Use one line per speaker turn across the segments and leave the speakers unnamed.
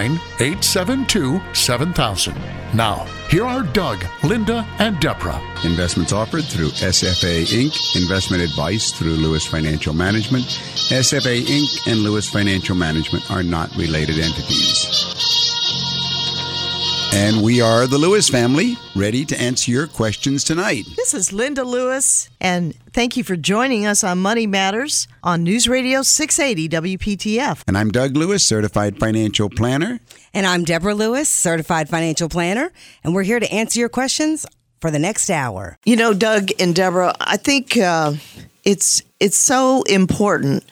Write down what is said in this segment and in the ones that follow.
872 7000. Now, here are Doug, Linda, and Deborah.
Investments offered through SFA Inc., investment advice through Lewis Financial Management. SFA Inc. and Lewis Financial Management are not related entities. And we are the Lewis family, ready to answer your questions tonight.
This is Linda Lewis, and thank you for joining us on Money Matters on News Radio 680 WPTF.
And I'm Doug Lewis, certified financial planner.
And I'm Deborah Lewis, certified financial planner, and we're here to answer your questions for the next hour.
You know, Doug and Deborah, I think uh, it's it's so important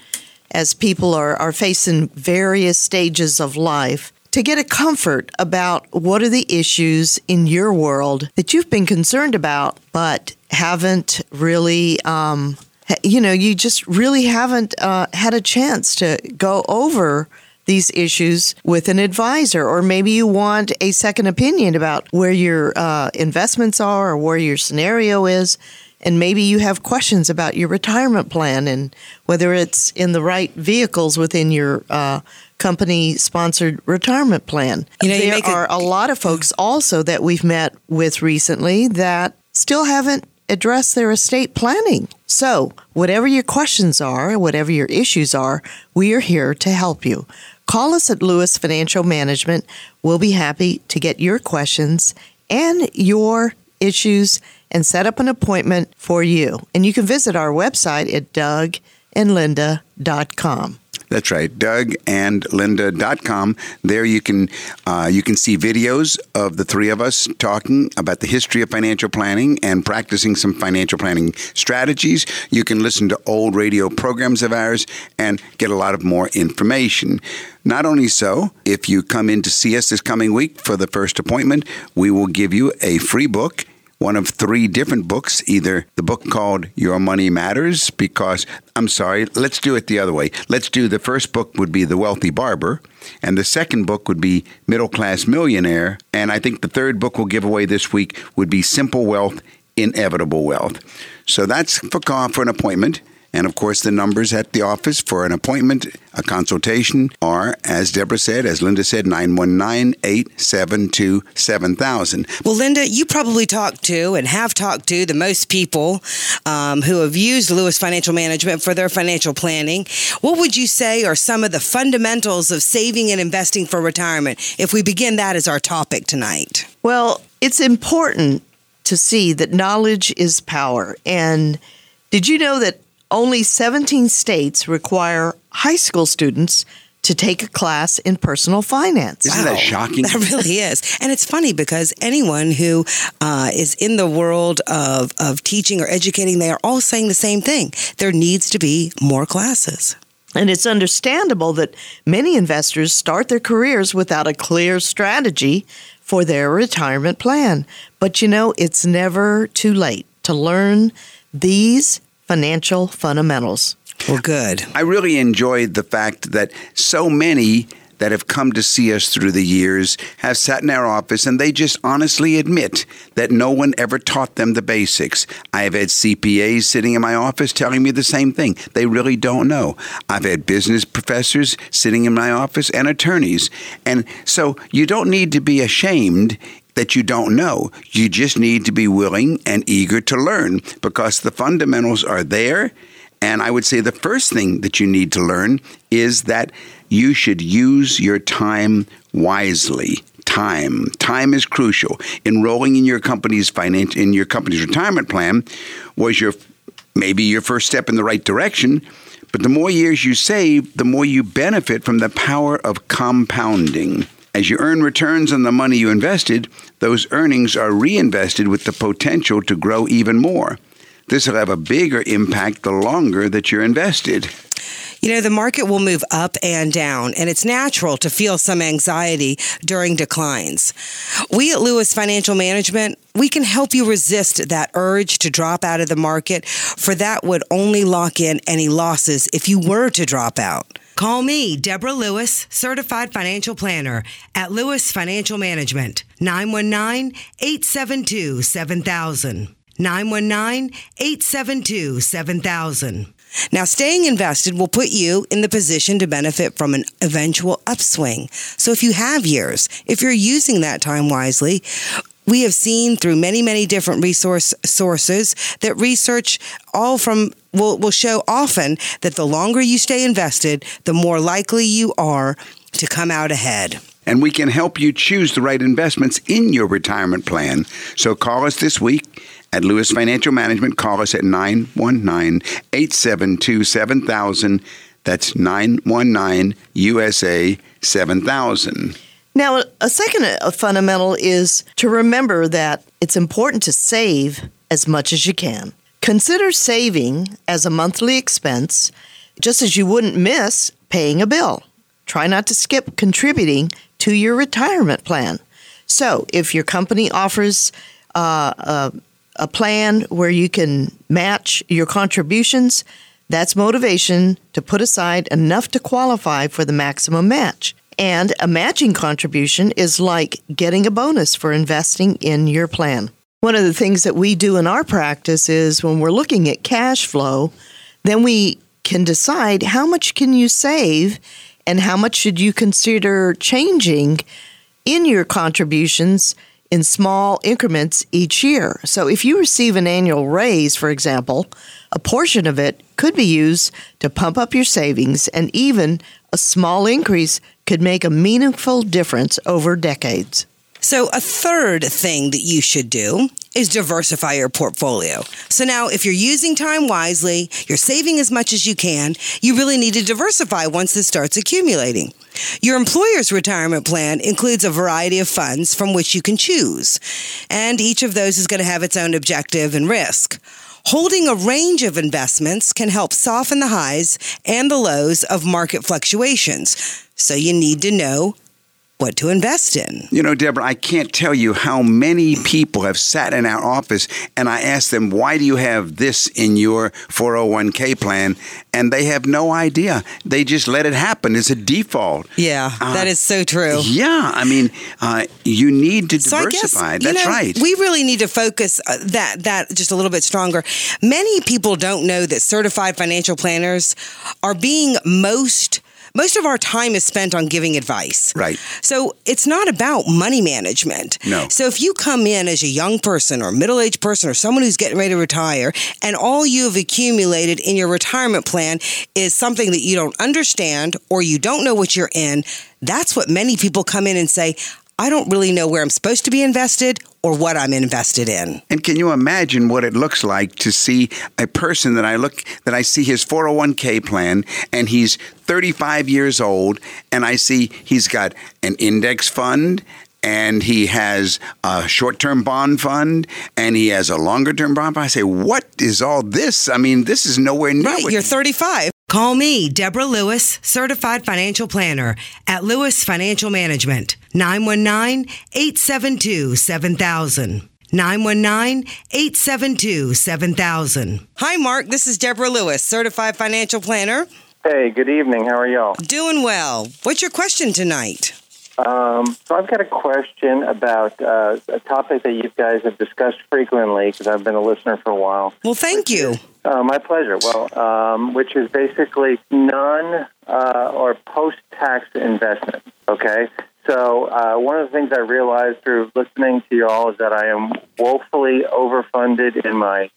as people are, are facing various stages of life to get a comfort about what are the issues in your world that you've been concerned about, but haven't really, um, you know, you just really haven't uh, had a chance to go over these issues with an advisor, or maybe you want a second opinion about where your uh, investments are or where your scenario is. And maybe you have questions about your retirement plan and whether it's in the right vehicles within your uh, company sponsored retirement plan.
You know, you
there
a-
are a lot of folks also that we've met with recently that still haven't addressed their estate planning. So, whatever your questions are, whatever your issues are, we are here to help you. Call us at Lewis Financial Management. We'll be happy to get your questions and your issues and set up an appointment for you. And you can visit our website at dougandlinda.com.
That's right, dougandlinda.com. There you can uh, you can see videos of the three of us talking about the history of financial planning and practicing some financial planning strategies. You can listen to old radio programs of ours and get a lot of more information. Not only so, if you come in to see us this coming week for the first appointment, we will give you a free book one of three different books either the book called Your Money Matters, because I'm sorry, let's do it the other way. Let's do the first book would be The Wealthy Barber, and the second book would be Middle Class Millionaire. And I think the third book we'll give away this week would be Simple Wealth, Inevitable Wealth. So that's for call for an appointment. And of course, the numbers at the office for an appointment, a consultation, are, as Deborah said, as Linda said, 919 872 7000.
Well, Linda, you probably talked to and have talked to the most people um, who have used Lewis Financial Management for their financial planning. What would you say are some of the fundamentals of saving and investing for retirement if we begin that as our topic tonight?
Well, it's important to see that knowledge is power. And did you know that only 17 states require high school students to take a class in personal finance?
Isn't that shocking?
That really is. And it's funny because anyone who uh, is in the world of, of teaching or educating, they are all saying the same thing. There needs to be more classes.
And it's understandable that many investors start their careers without a clear strategy for their retirement plan. But you know, it's never too late to learn these financial fundamentals.
Well, good.
I really enjoyed the fact that so many that have come to see us through the years have sat in our office and they just honestly admit that no one ever taught them the basics. I have had CPAs sitting in my office telling me the same thing. They really don't know. I've had business professors sitting in my office and attorneys. And so you don't need to be ashamed that you don't know. You just need to be willing and eager to learn because the fundamentals are there. And I would say the first thing that you need to learn is that you should use your time wisely. Time. Time is crucial. Enrolling in your company's finance in your company's retirement plan was your maybe your first step in the right direction. But the more years you save, the more you benefit from the power of compounding. As you earn returns on the money you invested, those earnings are reinvested with the potential to grow even more. This will have a bigger impact the longer that you're invested.
You know, the market will move up and down, and it's natural to feel some anxiety during declines. We at Lewis Financial Management, we can help you resist that urge to drop out of the market, for that would only lock in any losses if you were to drop out. Call me, Deborah Lewis, certified financial planner at Lewis Financial Management, 919 872 7000. 919 872 7000. Now, staying invested will put you in the position to benefit from an eventual upswing. So, if you have years, if you're using that time wisely, we have seen through many, many different resource sources that research all from will, will show often that the longer you stay invested, the more likely you are to come out ahead.
And we can help you choose the right investments in your retirement plan. So call us this week at Lewis Financial Management. Call us at 919 872 7000. That's 919 USA 7000.
Now, a second uh, fundamental is to remember that it's important to save as much as you can. Consider saving as a monthly expense, just as you wouldn't miss paying a bill. Try not to skip contributing to your retirement plan. So, if your company offers uh, a, a plan where you can match your contributions, that's motivation to put aside enough to qualify for the maximum match. And a matching contribution is like getting a bonus for investing in your plan. One of the things that we do in our practice is when we're looking at cash flow, then we can decide how much can you save and how much should you consider changing in your contributions in small increments each year. So if you receive an annual raise, for example, a portion of it could be used to pump up your savings and even a small increase could make a meaningful difference over decades.
So, a third thing that you should do is diversify your portfolio. So, now if you're using time wisely, you're saving as much as you can, you really need to diversify once this starts accumulating. Your employer's retirement plan includes a variety of funds from which you can choose, and each of those is going to have its own objective and risk. Holding a range of investments can help soften the highs and the lows of market fluctuations. So you need to know what to invest in.
You know, Deborah, I can't tell you how many people have sat in our office and I asked them, why do you have this in your 401k plan? And they have no idea. They just let it happen. It's a default.
Yeah, uh, that is so true.
Yeah, I mean, uh, you need to so diversify. Guess, That's
know,
right.
We really need to focus uh, that that just a little bit stronger. Many people don't know that certified financial planners are being most most of our time is spent on giving advice.
Right.
So it's not about money management.
No.
So if you come in as a young person or middle aged person or someone who's getting ready to retire and all you have accumulated in your retirement plan is something that you don't understand or you don't know what you're in, that's what many people come in and say, I don't really know where I'm supposed to be invested or what I'm invested in.
And can you imagine what it looks like to see a person that I look that I see his 401k plan and he's 35 years old and I see he's got an index fund and he has a short-term bond fund and he has a longer-term bond fund. I say, what is all this? I mean, this is nowhere near.
Right, you're 35. Call me, Deborah Lewis, certified financial planner at Lewis Financial Management, 919 872 7000. 919 872 7000. Hi, Mark. This is Deborah Lewis, certified financial planner.
Hey, good evening. How are y'all?
Doing well. What's your question tonight?
Um, so I've got a question about uh, a topic that you guys have discussed frequently because I've been a listener for a while.
Well, thank you.
Uh, my pleasure. Well, um, which is basically non uh, or post tax investment. Okay. So uh, one of the things I realized through listening to you all is that I am woefully overfunded in my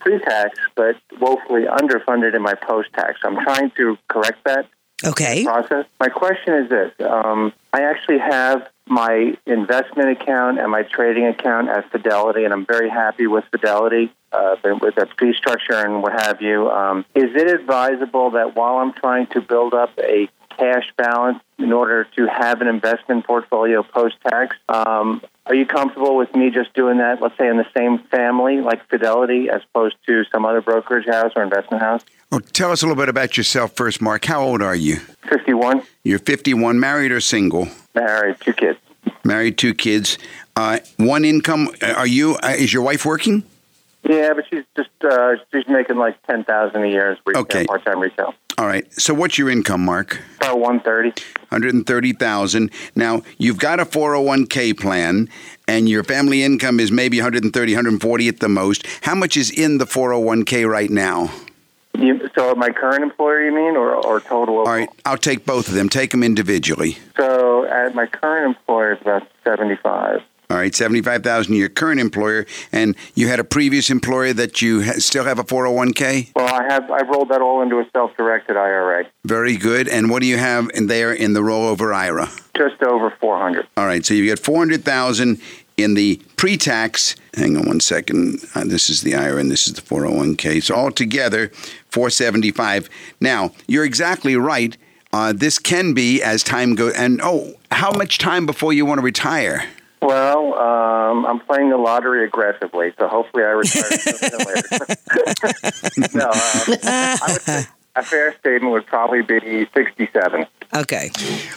pre-tax, but woefully underfunded in my post-tax. So I'm trying to correct that
okay.
process. My question is this: um, I actually have my investment account and my trading account at Fidelity, and I'm very happy with Fidelity, uh, with the fee structure and what have you. Um, is it advisable that while I'm trying to build up a cash balance in order to have an investment portfolio post tax. Um, are you comfortable with me just doing that, let's say, in the same family, like Fidelity, as opposed to some other brokerage house or investment house?
Well, tell us a little bit about yourself first, Mark. How old are you?
51,
You're 51, married or single?
Married, two kids.
Married, two kids. Uh, one income. Are you? Uh, is your wife working?
Yeah, but she's just uh, she's making like ten thousand a year as retail,
Okay.
part time retail.
All right. So, what's your income, Mark?
About one thirty.
130,000. Now, you've got a 401k plan and your family income is maybe 130, 140 at the most. How much is in the 401k right now?
You, so my current employer, you mean, or or total?
All right, I'll take both of them. Take them individually.
So at my current employer, it's about seventy five.
All right, 75,000 your current employer and you had a previous employer that you ha- still have a 401k?
Well, I have I rolled that all into a self directed IRA,
Very good. And what do you have in there in the rollover IRA?
just over four hundred.
All right, so you got 400,000 in the pre-tax. Hang on one second. Uh, this is the IRA and this is the 401k. So altogether, 475. Now, you're exactly right. Uh, this can be as time goes. And oh, how much time before you want to retire?
Well, um, I'm playing the lottery aggressively, so hopefully I retire sooner than later. no, um, I would say a fair statement would probably be 67.
Okay.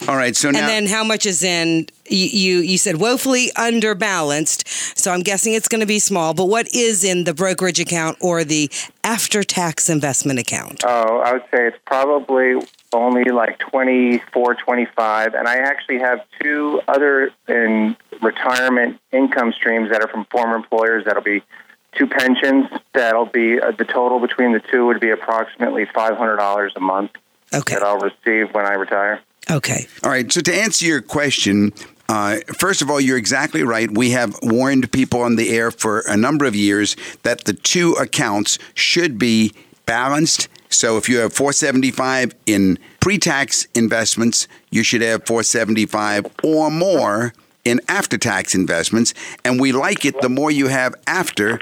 All right, so now
and then how much is in? You you, you said woefully underbalanced, so I'm guessing it's going to be small. But what is in the brokerage account or the after-tax investment account?
Oh, I would say it's probably only like 24, 25. And I actually have two other in retirement income streams that are from former employers. That'll be two pensions. That'll be uh, the total between the two would be approximately $500 a month
Okay.
that I'll receive when I retire.
Okay.
All right. So to answer your question, uh, first of all, you're exactly right. We have warned people on the air for a number of years that the two accounts should be balanced. So if you have 475 in pre-tax investments, you should have 475 or more in after-tax investments. And we like it the more you have after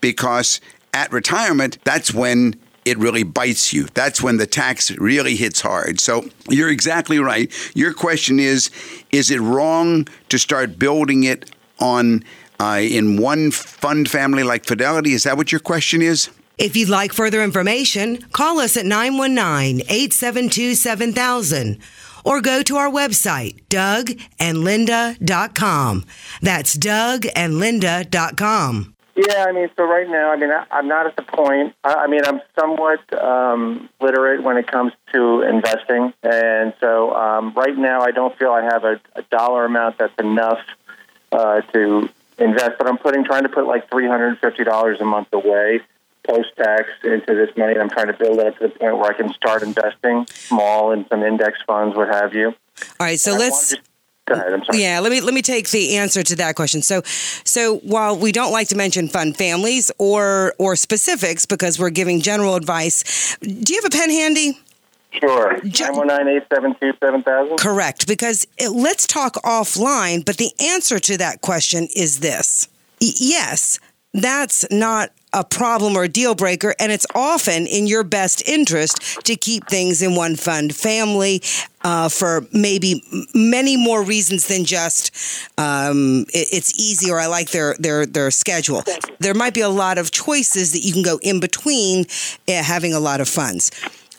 because at retirement, that's when it really bites you. That's when the tax really hits hard. So you're exactly right. Your question is is it wrong to start building it on uh, in one fund family like Fidelity? Is that what your question is?
If you'd like further information, call us at 919 872 7000 or go to our website, dougandlinda.com. That's dougandlinda.com.
Yeah, I mean, so right now, I mean, I, I'm not at the point. I, I mean, I'm somewhat um, literate when it comes to investing, and so um, right now, I don't feel I have a, a dollar amount that's enough uh, to invest. But I'm putting, trying to put like three hundred and fifty dollars a month away post tax into this money. And I'm trying to build it up to the point where I can start investing small in some index funds, what have you.
All right, so
I
let's.
Go ahead. I'm sorry.
Yeah, let me let me take the answer to that question. So, so while we don't like to mention fund families or or specifics because we're giving general advice, do you have a pen handy?
Sure. Nine one nine eight seven two seven thousand.
Correct, because it, let's talk offline. But the answer to that question is this: yes, that's not a problem or a deal breaker, and it's often in your best interest to keep things in one fund family uh, for maybe many more reasons than just um, it, it's easy or I like their their their schedule. There might be a lot of choices that you can go in between uh, having a lot of funds.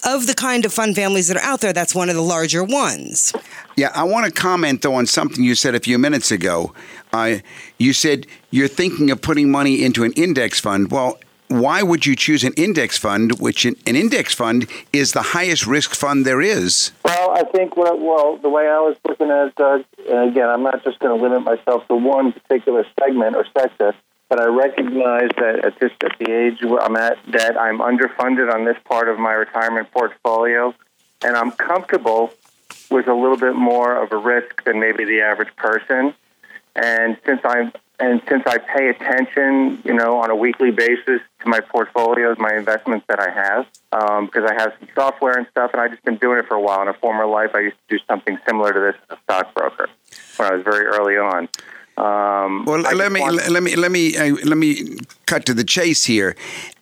Of the kind of fund families that are out there, that's one of the larger ones.
Yeah, I want to comment though on something you said a few minutes ago. Uh, you said you're thinking of putting money into an index fund. Well, why would you choose an index fund, which an, an index fund is the highest risk fund there is?
Well, I think well, the way I was looking at it, and again, I'm not just going to limit myself to one particular segment or sector, but I recognize that at this at the age where I'm at, that I'm underfunded on this part of my retirement portfolio, and I'm comfortable with a little bit more of a risk than maybe the average person. And since I'm and since I pay attention, you know, on a weekly basis to my portfolios, my investments that I have, um, because I have some software and stuff, and I've just been doing it for a while. In a former life, I used to do something similar to this as a stockbroker when I was very early on. Um,
Well, let me
want-
let me let me uh, let me cut to the chase here.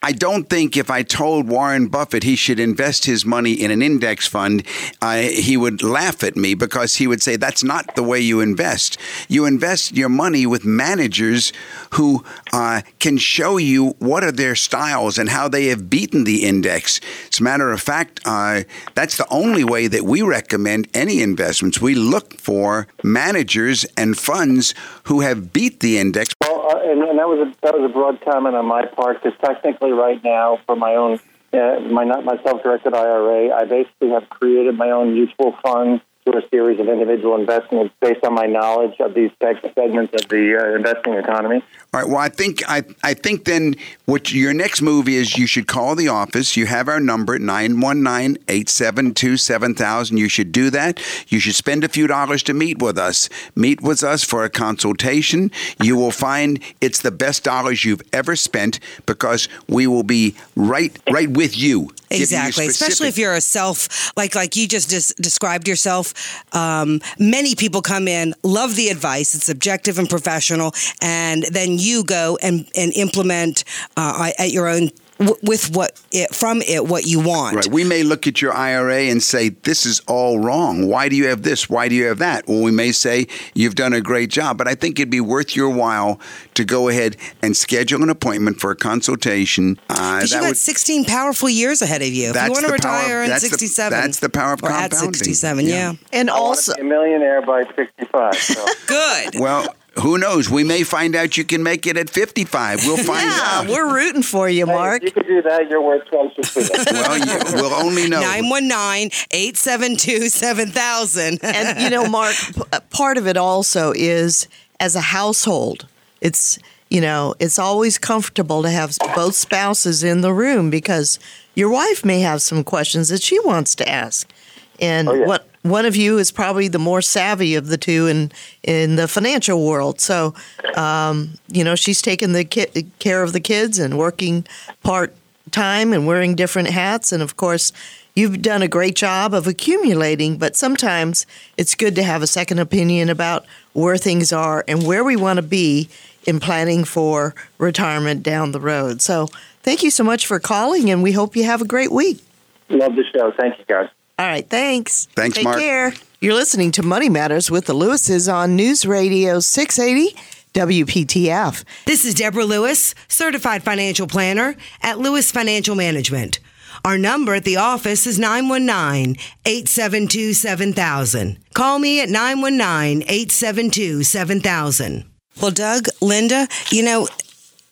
I don't think if I told Warren Buffett he should invest his money in an index fund, uh, he would laugh at me because he would say that's not the way you invest. You invest your money with managers who uh, can show you what are their styles and how they have beaten the index. As a matter of fact, uh, that's the only way that we recommend any investments. We look for managers and funds who have beat the index.
Well, uh, and, and that was a that was a broad comment on my part because technically, right now, for my own uh, my not my self-directed IRA, I basically have created my own mutual fund through a series of individual investments based on my knowledge of these seg- segments of the uh, investing economy.
All right. Well, I think I, I think then what your next move is you should call the office. You have our number 919-872-7000. You should do that. You should spend a few dollars to meet with us. Meet with us for a consultation. You will find it's the best dollars you've ever spent because we will be right right with you. giving you
Exactly, especially if you're a self like like you just des- described yourself. Um, many people come in, love the advice, it's objective and professional, and then you go and and implement uh, at your own w- with what it from it what you want.
Right. We may look at your IRA and say, this is all wrong. Why do you have this? Why do you have that? Well, we may say, you've done a great job, but I think it'd be worth your while to go ahead and schedule an appointment for a consultation. Uh,
Because you
that
got
would-
16 powerful years ahead of you. If
That's
you want to
the power-
retire in
that's the-
67.
that's the power of
or at 67,
Yeah.
yeah.
And
I
also,
be a millionaire by 65. So.
Good.
well, who knows? We may find out you can make it at 55. We'll find
yeah,
out.
we're rooting for you,
Hey,
Mark.
if you could do that, you're worth twice as big.
well, you, we'll only know.
919 872 7000.
and you know, Mark, p- uh, part of it also is as a household, it's you know, it's always comfortable to have both spouses in the room because your wife may have some questions that she wants to ask, and
Oh, yeah.
what one of you is probably the more savvy of the two in in the financial world. So, um, you know, she's taking the ki- care of the kids and working part time and wearing different hats, and of course. You've done a great job of accumulating, but sometimes it's good to have a second opinion about where things are and where we want to be in planning for retirement down the road. So, thank you so much for calling, and we hope you have a great week.
Love the show. Thank you, guys.
All right, thanks.
Thanks,
Take
Mark.
care. You're listening to Money Matters with the Lewises on News Radio 680 WPTF.
This is Deborah Lewis, certified financial planner at Lewis Financial Management. Our number at the office is 919 872 7000. Call me at 919 872 7000. Well, Doug, Linda, you know,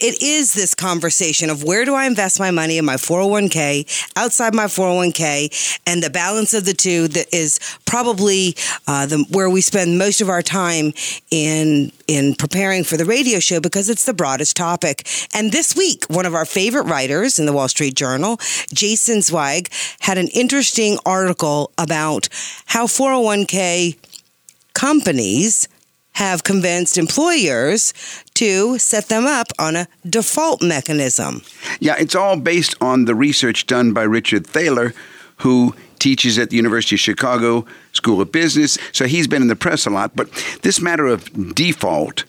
it is this conversation of where do I invest my money in my 401k, outside my 401k, and the balance of the two that is probably uh, the, where we spend most of our time in in preparing for the radio show because it's the broadest topic. And this week, one of our favorite writers in the Wall Street Journal, Jason Zweig, had an interesting article about how 401k companies have convinced employers to set them up on a default mechanism.
Yeah, it's all based on the research done by Richard Thaler, who teaches at the University of Chicago School of Business. So he's been in the press a lot. But this matter of default,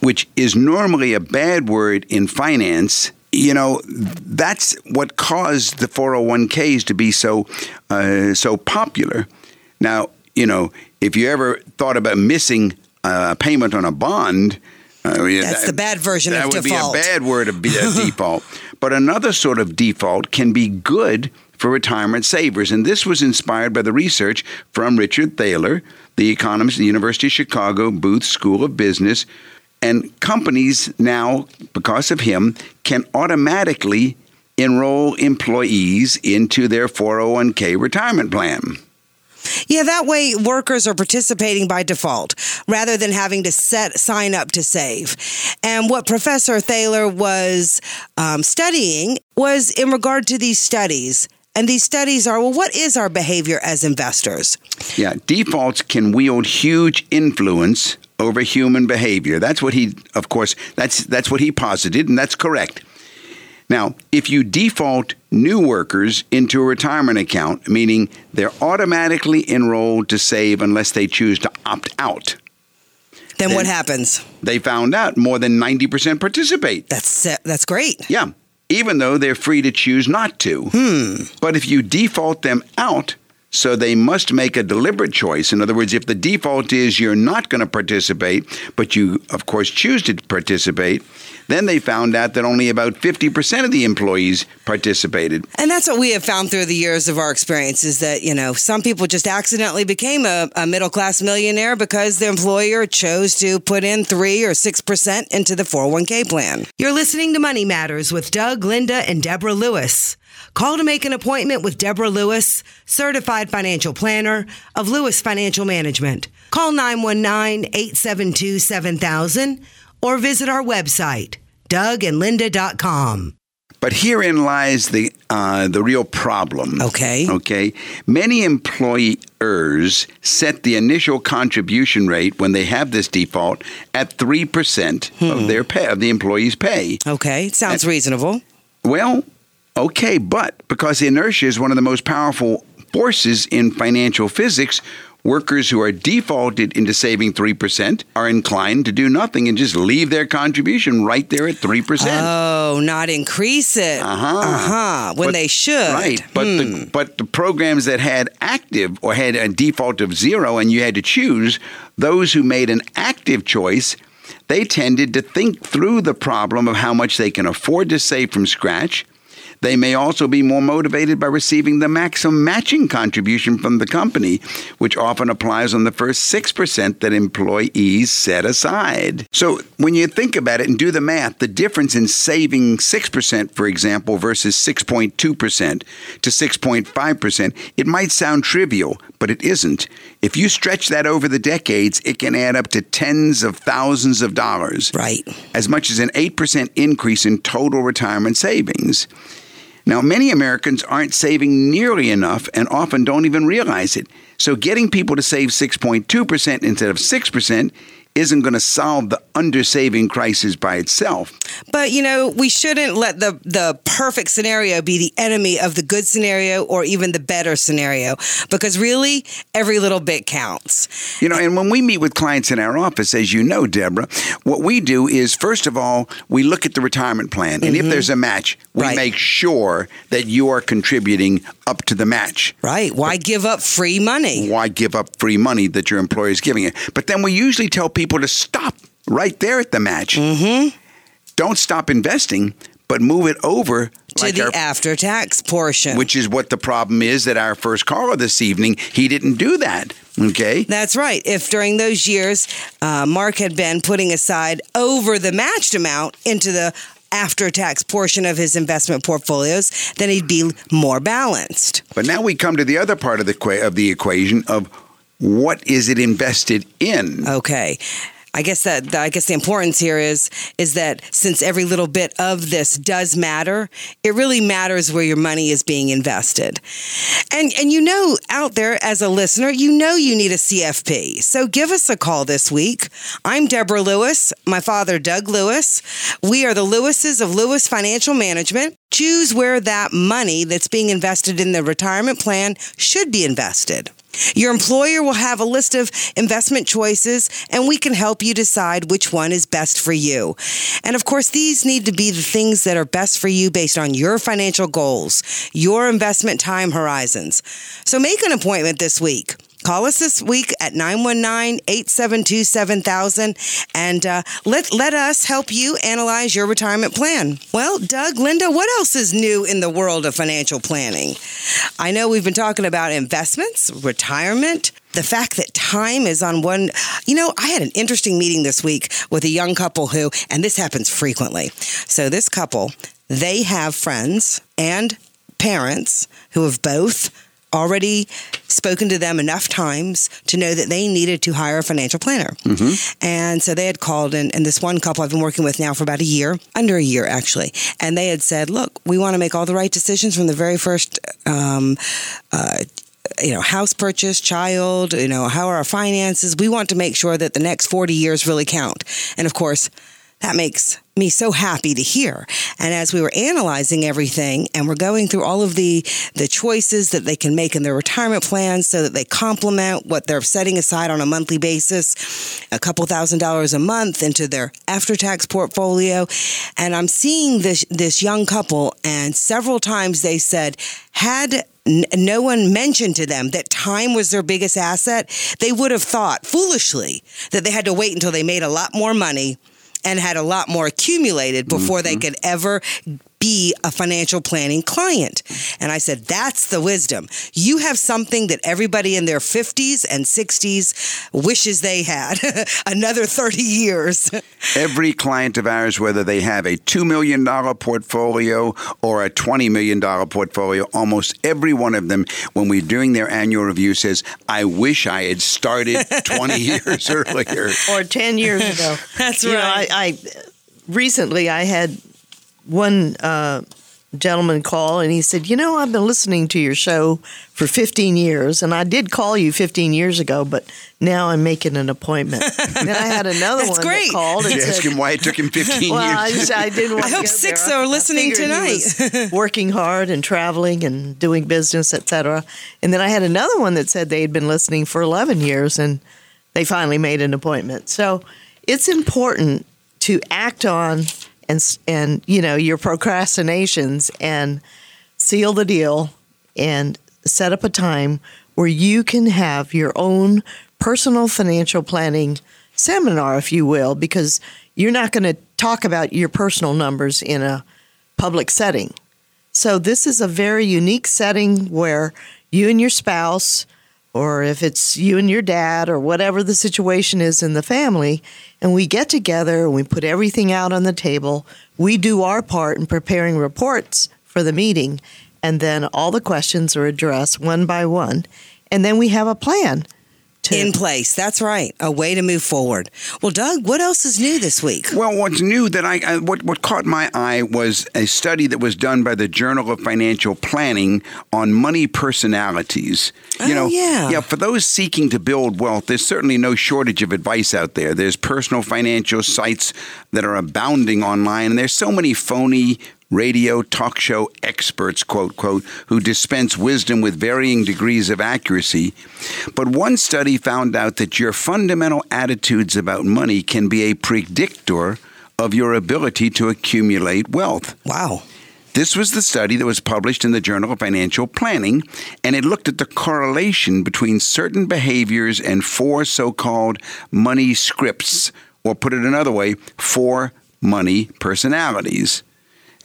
which is normally a bad word in finance, you know, that's what caused the 401ks to be so uh, so popular. Now, you know, if you ever thought about missing a payment on a bond, uh,
That's the bad version
that
of
would
default.
be a bad word of be a default. But another sort of default can be good for retirement savers. And this was inspired by the research from Richard Thaler, the economist at the University of Chicago Booth School of Business. And companies now, because of him, can automatically enroll employees into their 401k retirement plan.
Yeah, that way workers are participating by default rather than having to set sign up to save. And what Professor Thaler was um, studying was in regard to these studies. And these studies are well, what is our behavior as investors?
Yeah, defaults can wield huge influence over human behavior. That's what he, of course, that's that's what he posited, and that's correct. Now, if you default new workers into a retirement account, meaning they're automatically enrolled to save unless they choose to opt out.
Then what happens?
They found out more than 90% participate.
That's uh, that's great.
Yeah, even though they're free to choose not to.
Hmm.
But if you default them out, so they must make a deliberate choice. In other words, if the default is you're not going to participate, but you, of course, choose to participate, then they found out that only about 50% of the employees participated.
And that's what we have found through the years of our experience is that, you know, some people just accidentally became a, a middle class millionaire because their employer chose to put in three or 6% into the 401k plan. You're listening to Money Matters with Doug, Linda, and Deborah Lewis. Call to make an appointment with Deborah Lewis, certified financial planner of Lewis Financial Management. Call 919 872 7000 or visit our website, dougandlinda.com.
But herein lies the uh, the real problem.
Okay.
Okay. Many employers set the initial contribution rate when they have this default at three percent of their pay of the employee's pay.
Okay, sounds reasonable.
Well, okay, but because inertia is one of the most powerful forces in financial physics, workers who are defaulted into saving 3% are inclined to do nothing and just leave their contribution right there at 3%.
Oh, not increase it.
Uh-huh.
Uh-huh. When
But-
they should.
Right, but
Hmm.
the but the programs that had active or had a default of zero, and you had to choose those who made an active choice. They tended to think through the problem of how much they can afford to save from scratch. They may also be more motivated by receiving the maximum matching contribution from the company, which often applies on the first 6% that employees set aside. So, when you think about it and do the math, the difference in saving 6%, for example, versus 6.2% to 6.5%, it might sound trivial, but it isn't. If you stretch that over the decades, it can add up to tens of thousands of dollars
Right.
as much as an 8% increase in total retirement savings. Now, many Americans aren't saving nearly enough and often don't even realize it. So, getting people to save 6.2% instead of 6% isn't going to solve the undersaving crisis by itself.
But you know, we shouldn't let the the perfect scenario be the enemy of the good scenario or even the better scenario because really every little bit counts.
You know, and when we meet with clients in our office, as you know, Deborah, what we do is first of all, we look at the retirement plan. And if mm-hmm. there's a match, we
Right.
make sure that you are contributing up to the match.
Right? Why give up free money?
why give up free money that your employer is giving you? But then we usually tell people to stop right there at the match. Mm-hmm. Don't stop investing, but move it over
To
like
the
our-
after tax portion.
which is what the problem is that our first caller this evening, he didn't do that. Okay?
That's right. If during those years uh, Mark had been putting aside over the matched amount into the after tax portion of his investment portfolios, then he'd be more balanced.
But now we come to the other part of the of the equation of what is it invested in?
Okay. I guess that I guess the importance here is is that since every little bit of this does matter, it really matters where your money is being invested. And and you know out there as a listener, you know you need a CFP. So give us a call this week. I'm Deborah Lewis, my father Doug Lewis. We are the Lewises of Lewis Financial Management. Choose where that money that's being invested in the retirement plan should be invested. Your employer will have a list of investment choices, and we can help you decide which one is best for you. And of course, these need to be the things that are best for you based on your financial goals, your investment time horizons. So make an appointment this week. Call us this week at 919-872-7000 and uh, let, let us help you analyze your retirement plan. Well, Doug, Linda, what else is new in the world of financial planning? I know we've been talking about investments, retirement, the fact that time is on one. You know, I had an interesting meeting this week with a young couple who, and this happens frequently. So this couple, they have friends and parents who have both already spoken to them enough times to know that they needed to hire a financial planner. And so they had called, and, and this one couple I've been working with now for about a year, under a year actually, and they had said, Look, we want to make all the right decisions from the very first. Um, uh, you know, house purchase, child, you know, how are our finances? We want to make sure that the next 40 years really count. And of course, that makes me so happy to hear. And as we were analyzing everything and we're going through all of the the choices that they can make in their retirement plans so that they complement what they're setting aside on a monthly basis, a couple thousand dollars a month into their after-tax portfolio. And I'm seeing this this young couple and several times they said had no one mentioned to them that time was their biggest asset, they would have thought foolishly that they had to wait until they made a lot more money and had a lot more accumulated before mm-hmm. they could ever be a financial planning client. And I said, that's the wisdom. You have something that everybody in their 50s and 60s wishes they had another 30 years.
Every client of ours, whether they have a $2 million portfolio or a $20 million portfolio, almost every one of them, when we're doing their annual review, says, I wish I had started 20 years earlier.
Or 10 years ago.
That's you right.
Know, I, I recently I had one uh, gentleman call and he said, You know, I've been listening to your show for 15 years, and I did call you 15 years ago, but now I'm making an appointment. And then I had another one
great.
that called and
Did you
said,
ask him why it took him 15
well,
years?
I, I didn't. I
hope six there. are listening tonight.
working hard and traveling and doing business, etc. And then I had another one that said they had been listening for 11 years, and they finally made an appointment. So it's important to act on and and you know your procrastinations and seal the deal and set up a time where you can have your own personal financial planning seminar if you will because you're not going to talk about your personal numbers in a public setting. So this is a very unique setting where you and your spouse or if it's you and your dad or whatever the situation is in the family, and we get together and we put everything out on the table. We do our part in preparing reports for the meeting, and then all the questions are addressed one by one. And then we have a plan
to in place. That's right. A way to move forward. Well, Doug, what else is new this week?
Well, what's new that I, I what what caught my eye was a study that was done by the Journal of Financial Planning on money personalities.
You oh, know, yeah.
Yeah, for those seeking to build wealth, there's certainly no shortage of advice out there. There's personal financial sites that are abounding online, and there's so many phony radio talk show experts, quote, quote, who dispense wisdom with varying degrees of accuracy. But one study found out that your fundamental attitudes about money can be a predictor of your ability to accumulate wealth.
Wow.
This was the study that was published in the Journal of Financial Planning, and it looked at the correlation between certain behaviors and four so called money scripts, or put it another way, four money personalities.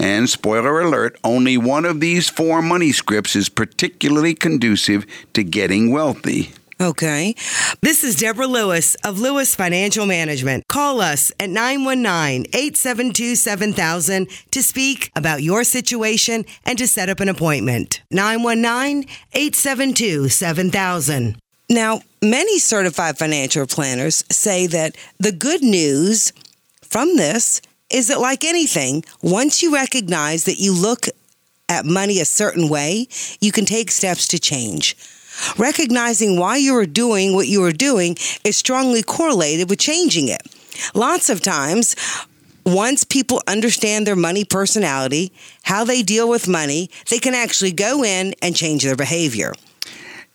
And spoiler alert, only one of these four money scripts is particularly conducive to getting wealthy.
Okay. This is Deborah Lewis of Lewis Financial Management. Call us at 919 872 7000 to speak about your situation and to set up an appointment. 919 872 7000. Now, many certified financial planners say that the good news from this is that, like anything, once you recognize that you look at money a certain way, you can take steps to change. Recognizing why you are doing what you are doing is strongly correlated with changing it. Lots of times, once people understand their money personality, how they deal with money, they can actually go in and change their behavior.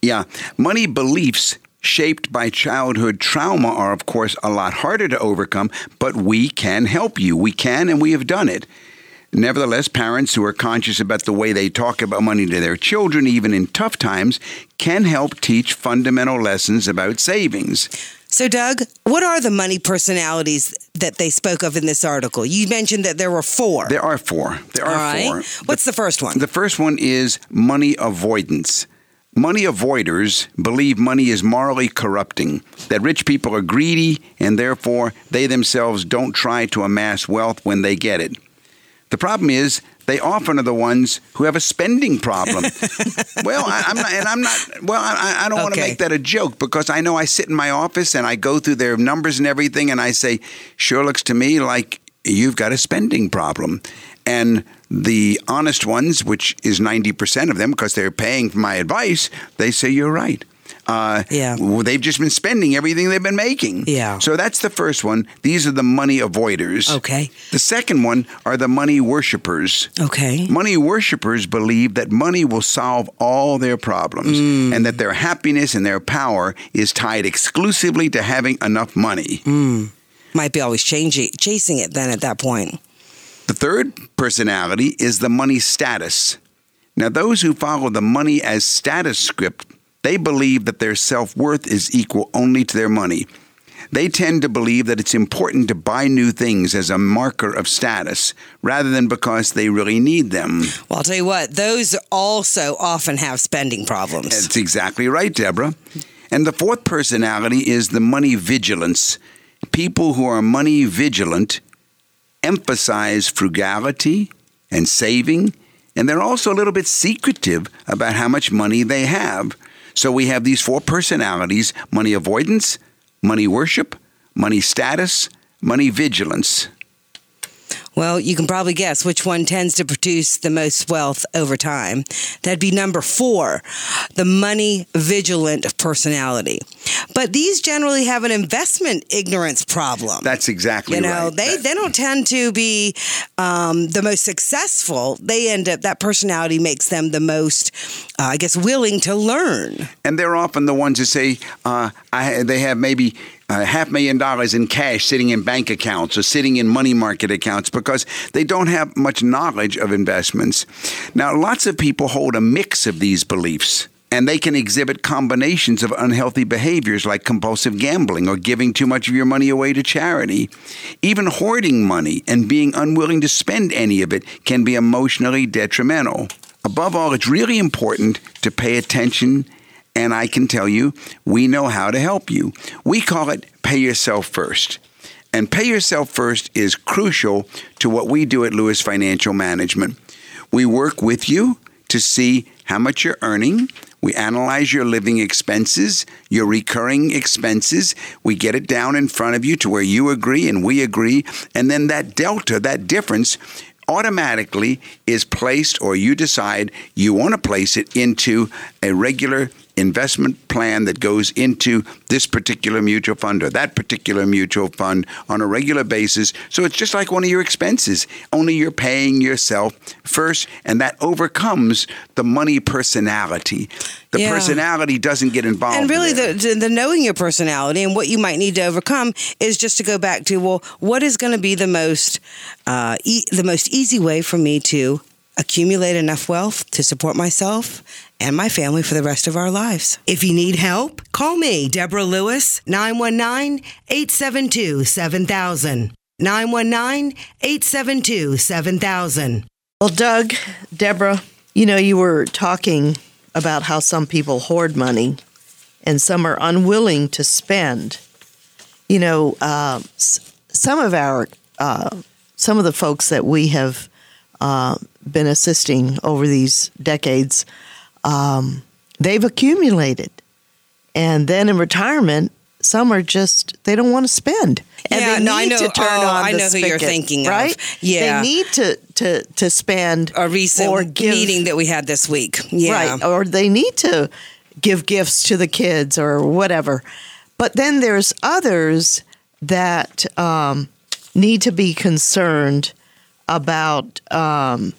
Yeah, money beliefs shaped by childhood trauma are, of course, a lot harder to overcome, but we can help you. We can, and we have done it. Nevertheless, parents who are conscious about the way they talk about money to their children, even in tough times, can help teach fundamental lessons about savings.
So, Doug, what are the money personalities that they spoke of in this article? You mentioned that there were four.
There are four. There are
right.
four.
What's the, the first one?
The first one is money avoidance. Money avoiders believe money is morally corrupting, that rich people are greedy, and therefore they themselves don't try to amass wealth when they get it. The problem is they often are the ones who have a spending problem. well, I, am not, and I'm not. Well, I, I don't okay. want to make that a joke because I know I sit in my office and I go through their numbers and everything, and I say, "Sure looks to me like you've got a spending problem." And the honest ones, which is 90% of them because they're paying for my advice, they say you're right. Uh,
Yeah.
well, they've just been spending everything they've been making.
Yeah.
So that's the first one. These are the money avoiders.
Okay.
The second one are the money worshippers.
Okay.
Money worshippers believe that money will solve all their problems
Mm.
and that their happiness and their power is tied exclusively to having enough money.
Mm. Might be always changing, chasing it then at that point.
The third personality is the money status. Now, those who follow the money as status script, they believe that their self worth is equal only to their money. They tend to believe that it's important to buy new things as a marker of status rather than because they really need them.
Well, I'll tell you what, those also often have spending problems.
That's exactly right, Deborah. And the fourth personality is the money vigilance. People who are money vigilant emphasize frugality and saving, and they're also a little bit secretive about how much money they have. So we have these four personalities money avoidance, money worship, money status, money vigilance.
Well, you can probably guess which one tends to produce the most wealth over time. That'd be number four, the money vigilant personality. But these generally have an investment ignorance problem.
That's exactly right.
you know,
right.
they, they don't tend to be um, the most successful. They end up, that personality makes them the most, uh, I guess, willing to learn.
and they're often the ones who say uh, I, they have maybe a half million dollars in cash sitting in bank accounts or sitting in money market accounts because they don't have much knowledge of investments. Now, lots of people hold a mix of these beliefs. And they can exhibit combinations of unhealthy behaviors like compulsive gambling or giving too much of your money away to charity. Even hoarding money and being unwilling to spend any of it can be emotionally detrimental. Above all, it's really important to pay attention and I can tell you, we know how to help you. We call it pay yourself first. And pay yourself first is crucial to what we do at Lewis Financial Management. We work with you to see how much you're earning. We analyze your living expenses, your recurring expenses. We get it down in front of you to where you agree and we agree. And then that delta, that difference, automatically is placed, or you decide you want to place it into a regular investment plan that goes into this particular mutual fund or that particular mutual fund on a regular basis. So it's just like one of your expenses, only you're paying yourself first, and that overcomes the money personality. The
Yeah.
personality doesn't get involved.
And really,
there.
the, the knowing your personality and what you might need to overcome is just to go back to well, what is going to be the most uh, e- the most easy way for me to accumulate enough wealth to support myself and my family for the rest of our lives. If you need help, call me, Deborah Lewis, 919 872 7000. 919 872 7000.
Well, Doug, Deborah, you know, you were talking about how some people hoard money and some are unwilling to spend. You know, uh, some of our, uh, some of the folks that we have uh, been assisting over these decades, um, they've accumulated. And then in retirement, some are just, they don't want to spend. And
Yeah,
they
no, I know-
to turn
oh,
on
I
the
know who you're
spigot,
thinking of.
right?
Yeah.
They need to, to, to spend
A recent
or give,
meeting that we had this week. Yeah.
right? Or they need to give gifts to the kids or whatever. But then there's others that um, need to be concerned about. Um,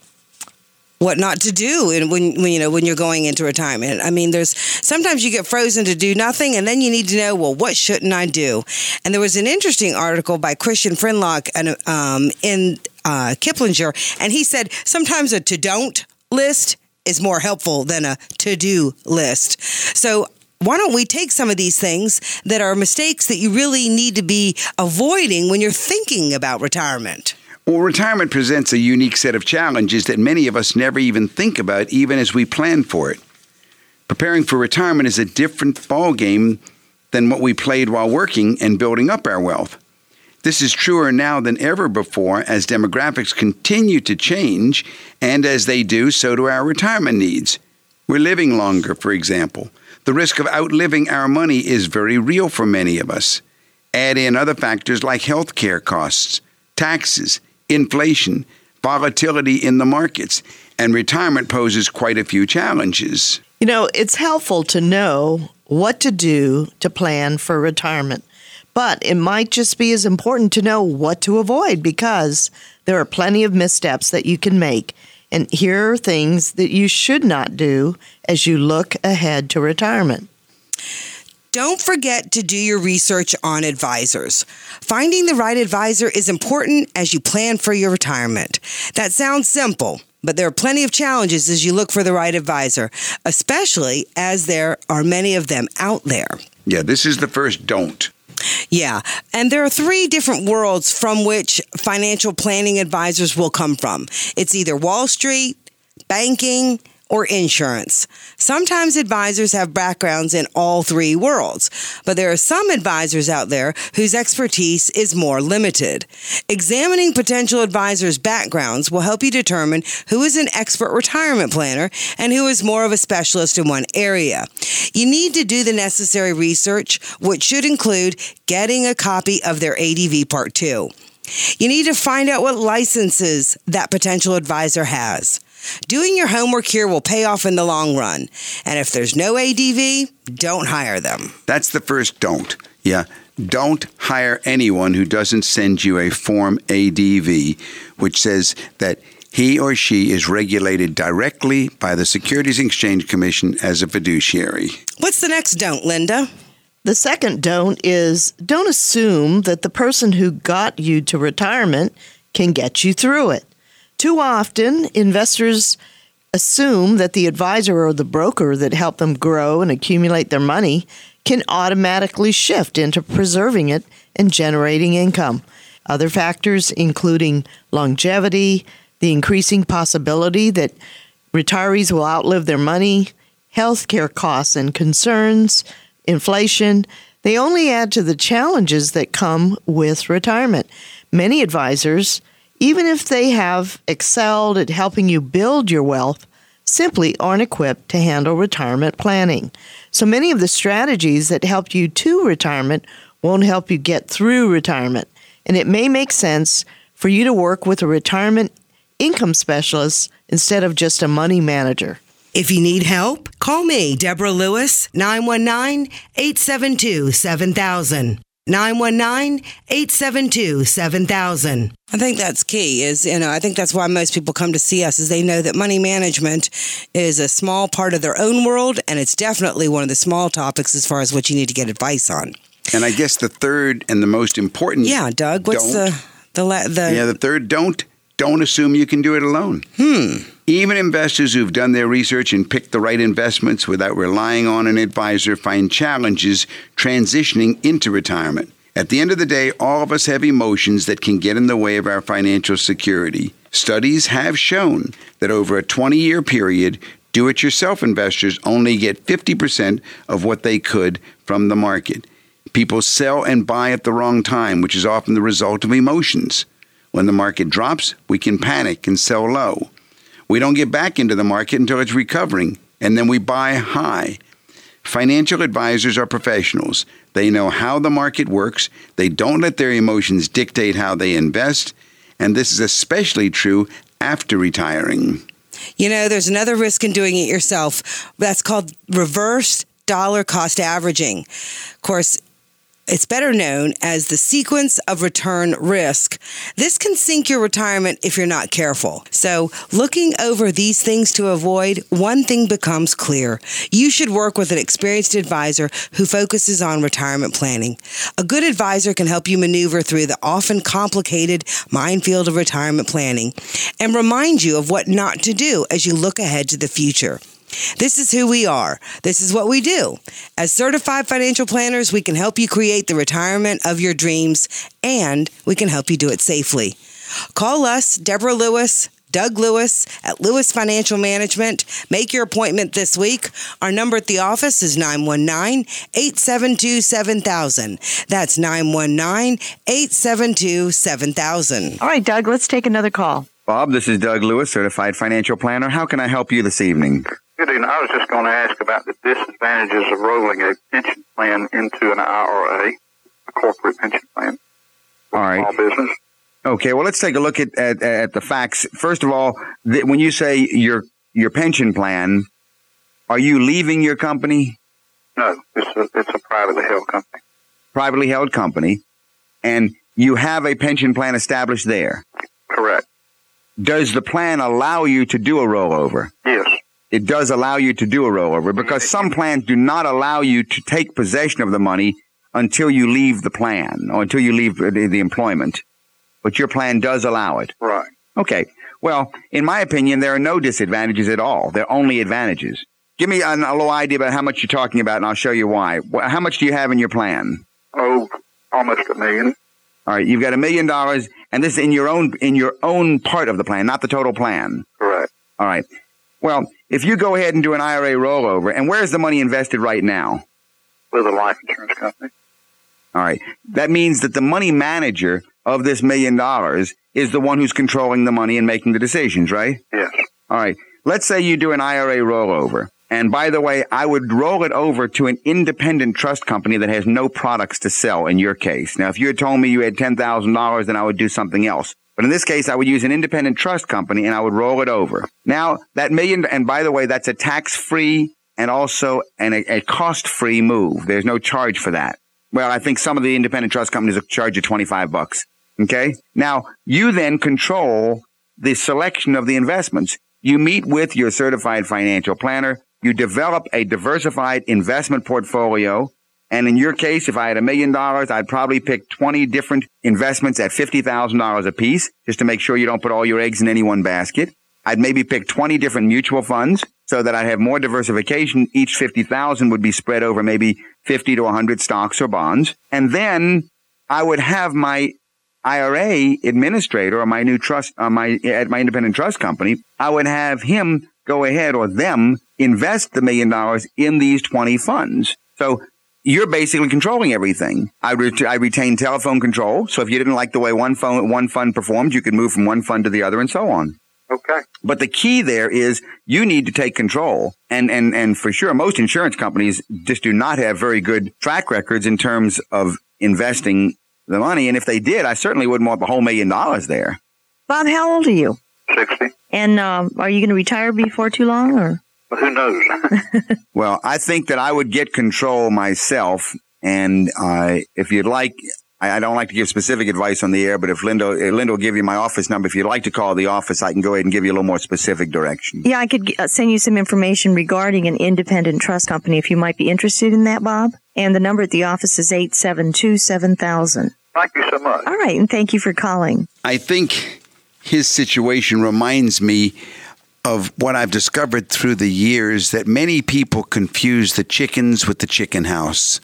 what not to do and when, when you know when you're going into retirement. I mean, there's sometimes you get frozen to do nothing, and then you need to know, well, what shouldn't I do? And there was an interesting article by Christian Frinlock and um, in uh, Kiplinger, and he said sometimes a to don't list is more helpful than a to do list. So. Why don't we take some of these things that are mistakes that you really need to be avoiding when you're thinking about retirement?
Well, retirement presents a unique set of challenges that many of us never even think about, even as we plan for it. Preparing for retirement is a different ballgame than what we played while working and building up our wealth. This is truer now than ever before as demographics continue to change, and as they do, so do our retirement needs. We're living longer, for example. The risk of outliving our money is very real for many of us. Add in other factors like health care costs, taxes, inflation, volatility in the markets, and retirement poses quite a few challenges.
You know, it's helpful to know what to do to plan for retirement. But it might just be as important to know what to avoid because there are plenty of missteps that you can make. And here are things that you should not do as you look ahead to retirement.
Don't forget to do your research on advisors. Finding the right advisor is important as you plan for your retirement. That sounds simple, but there are plenty of challenges as you look for the right advisor, especially as there are many of them out there.
Yeah, this is the first don't.
Yeah. And there are three different worlds from which financial planning advisors will come from it's either Wall Street, banking, or insurance. Sometimes advisors have backgrounds in all three worlds, but there are some advisors out there whose expertise is more limited. Examining potential advisors' backgrounds will help you determine who is an expert retirement planner and who is more of a specialist in one area. You need to do the necessary research, which should include getting a copy of their ADV Part 2. You need to find out what licenses that potential advisor has. Doing your homework here will pay off in the long run. And if there's no ADV, don't hire them.
That's the first don't. Yeah. Don't hire anyone who doesn't send you a Form ADV, which says that he or she is regulated directly by the Securities Exchange Commission as a fiduciary.
What's the next don't, Linda?
The second don't is don't assume that the person who got you to retirement can get you through it. Too often, investors assume that the advisor or the broker that helped them grow and accumulate their money can automatically shift into preserving it and generating income. Other factors, including longevity, the increasing possibility that retirees will outlive their money, healthcare costs and concerns, inflation, they only add to the challenges that come with retirement. Many advisors even if they have excelled at helping you build your wealth, simply aren't equipped to handle retirement planning. So many of the strategies that help you to retirement won't help you get through retirement. And it may make sense for you to work with a retirement income specialist instead of just a money manager.
If you need help, call me, Deborah Lewis, 919 872 7000. 919-872-7000. I think that's key is, you know, I think that's why most people come to see us is they know that money management is a small part of their own world and it's definitely one of the small topics as far as what you need to get advice on.
And I guess the third and the most important
Yeah, Doug, what's the the la- the
Yeah, the third don't don't assume you can do it alone.
Hmm.
Even investors who've done their research and picked the right investments without relying on an advisor find challenges transitioning into retirement. At the end of the day, all of us have emotions that can get in the way of our financial security. Studies have shown that over a 20 year period, do it yourself investors only get 50% of what they could from the market. People sell and buy at the wrong time, which is often the result of emotions. When the market drops, we can panic and sell low. We don't get back into the market until it's recovering, and then we buy high. Financial advisors are professionals. They know how the market works, they don't let their emotions dictate how they invest, and this is especially true after retiring.
You know, there's another risk in doing it yourself. That's called reverse dollar cost averaging. Of course, it's better known as the sequence of return risk. This can sink your retirement if you're not careful. So, looking over these things to avoid, one thing becomes clear. You should work with an experienced advisor who focuses on retirement planning. A good advisor can help you maneuver through the often complicated minefield of retirement planning and remind you of what not to do as you look ahead to the future. This is who we are. This is what we do. As certified financial planners, we can help you create the retirement of your dreams and we can help you do it safely. Call us, Deborah Lewis, Doug Lewis at Lewis Financial Management. Make your appointment this week. Our number at the office is 919 872 7000. That's 919 872 7000.
All right, Doug, let's take another call.
Bob, this is Doug Lewis, certified financial planner. How can I help you this evening?
Good evening. I was just going to ask about the disadvantages of rolling a pension plan into an IRA, a corporate pension plan.
All right.
Small business.
Okay, well, let's take a look at, at, at the facts. First of all, the, when you say your your pension plan, are you leaving your company?
No, it's a, it's a privately held company.
Privately held company. And you have a pension plan established there.
Correct.
Does the plan allow you to do a rollover?
Yes.
It does allow you to do a rollover because some plans do not allow you to take possession of the money until you leave the plan or until you leave the, the employment. But your plan does allow it.
Right.
Okay. Well, in my opinion, there are no disadvantages at all. There are only advantages. Give me a, a little idea about how much you're talking about, and I'll show you why. How much do you have in your plan?
Oh, almost a million.
All right, you've got a million dollars, and this is in your own in your own part of the plan, not the total plan.
Correct.
All right. Well, if you go ahead and do an IRA rollover, and where's the money invested right now?
With a life insurance company.
All right. That means that the money manager of this million dollars is the one who's controlling the money and making the decisions, right?
Yes.
All right. Let's say you do an IRA rollover. And by the way, I would roll it over to an independent trust company that has no products to sell in your case. Now, if you had told me you had $10,000, then I would do something else. But in this case, I would use an independent trust company and I would roll it over. Now, that million, and by the way, that's a tax free and also an, a, a cost free move. There's no charge for that. Well, I think some of the independent trust companies charge you 25 bucks. Okay. Now, you then control the selection of the investments. You meet with your certified financial planner. You develop a diversified investment portfolio. And in your case, if I had a million dollars, I'd probably pick 20 different investments at $50,000 a piece just to make sure you don't put all your eggs in any one basket. I'd maybe pick 20 different mutual funds so that I'd have more diversification. Each 50,000 would be spread over maybe 50 to 100 stocks or bonds. And then I would have my IRA administrator or my new trust, uh, my, at my independent trust company, I would have him go ahead or them invest the million dollars in these 20 funds. So you're basically controlling everything. I, ret- I retain telephone control. So if you didn't like the way one phone, one fund performed, you could move from one fund to the other and so on.
Okay.
But the key there is you need to take control. And, and, and for sure, most insurance companies just do not have very good track records in terms of investing the money. And if they did, I certainly wouldn't want the whole million dollars there.
Bob, how old are you?
60.
And um, are you going to retire before too long? Or
But who knows?
Well, I think that I would get control myself. And uh, if you'd like, I, I don't like to give specific advice on the air, but if Linda, uh, Linda will give you my office number. If you'd like to call the office, I can go ahead and give you a little more specific direction.
yeah, I could uh, send you some information regarding an independent trust company if you might be interested in that, Bob. And the number at the office is eight seven two seven thousand.
Thank you so much.
All right, and thank you for calling.
I think his situation reminds me of what I've discovered through the years that many people confuse the chickens with the chicken house.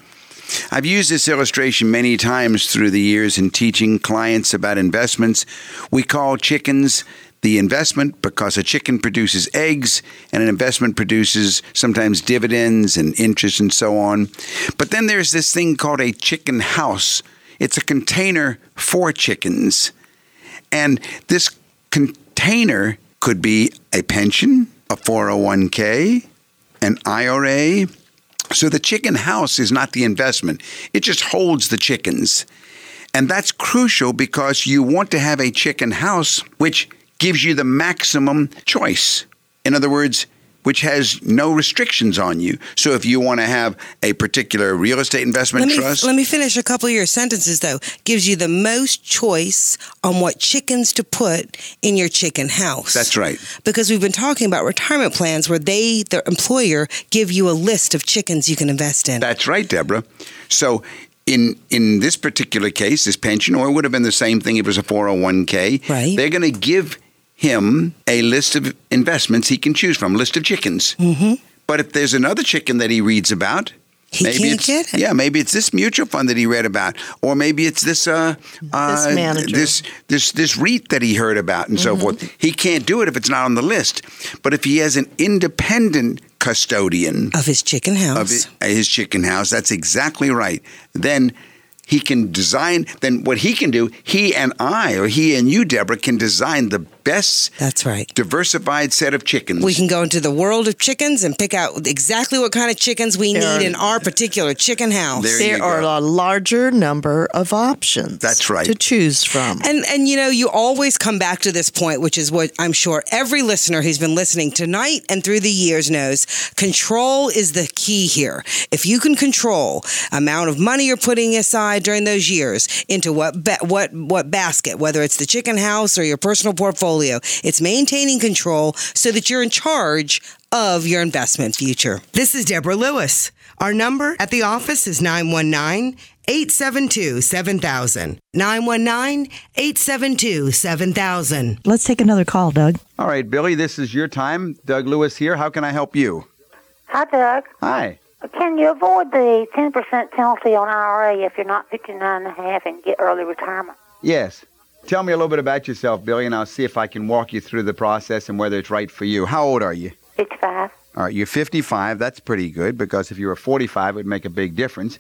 I've used this illustration many times through the years in teaching clients about investments. We call chickens the investment because a chicken produces eggs and an investment produces sometimes dividends and interest and so on. But then there's this thing called a chicken house. It's a container for chickens. And this container could be a pension, a 401k, an IRA. So the chicken house is not the investment, it just holds the chickens. And that's crucial because you want to have a chicken house which gives you the maximum choice. In other words, which has no restrictions on you. So if you want to have a particular real estate investment
Let me,
trust,
let me finish a couple of your sentences though. Gives you the most choice on what chickens to put in your chicken house.
that's right.
Because we've been talking about retirement plans where they, the employer, give you a list of chickens you can invest in.
That's right, Deborah. So in in this particular case, this pension, or it would have been the same thing if it was a 401k,
Right.
they're going to give him a list of investments he can choose from, list of chickens. Mm-hmm. But if there's another chicken that he reads about,
He
maybe
can't
it's,
get it.
Yeah, maybe it's this mutual fund that he read about, or maybe it's this uh, uh
This manager.
this this this REIT that he heard about, and
Mm-hmm.
so forth. He can't do it if it's not on the list. But if he has an independent custodian,
of his chicken house.
of hi- his chicken house. That's exactly right. Then he can design. Then what he can do, he and I, or he and you, Deborah, can design the
best
That's right.
diversified set of chickens.
We can go into the world of chickens and pick out exactly what kind of chickens we
There
need
are-
in our particular chicken house.
There
there are
go.
a larger number of options.
That's right.
To choose from.
And and you know, you always come back to this point, which is what I'm sure every listener who's been listening tonight and through the years knows. Control is the key here. If you can control amount of money you're putting aside during those years into what ba- what what basket, whether it's the chicken house or your personal portfolio, it's maintaining control so that you're in charge of your investment future. This is Deborah Lewis. Our number at the office is 919 872 7000. 919 872 7000.
Let's take another call, Doug.
All right, Billy, this is your time. Doug Lewis here. How can I help you?
Hi, Doug.
Hi.
Can you avoid the 10% penalty on IRA if you're not 59 and a half and get early retirement?
Yes. Tell me a little bit about yourself, Billy, and I'll see if I can walk you through the process and whether it's right for you. How old are you?
55.
All right, you're 55. That's pretty good because if you were 45, it would make a big difference.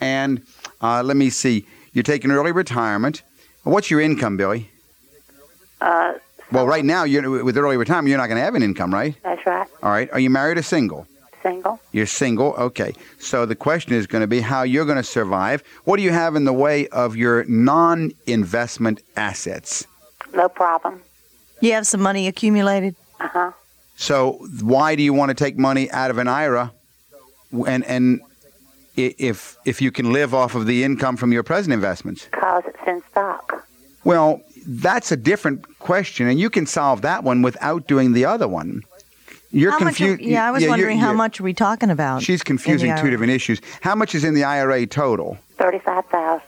And uh, let me see. You're taking early retirement. What's your income, Billy?
Uh,
Well, right now, you're, with early retirement, you're not going to have an income, right?
that's right.
All right. Are you married or single?
Single.
You're single. Okay. So the question is going to be how you're going to survive. What do you have in the way of your non investment assets?
No problem.
You have some money accumulated?
Uh huh.
So why do you want to take money out of an IRA and, and if, if you can live off of the income from your present investments?
Because it's in stock.
Well, that's a different question, and you can solve that one without doing the other one. You're confused.
Yeah, I was
you're-
wondering how much are we talking about?
She's confusing two different issues. How much is in the IRA total?
35000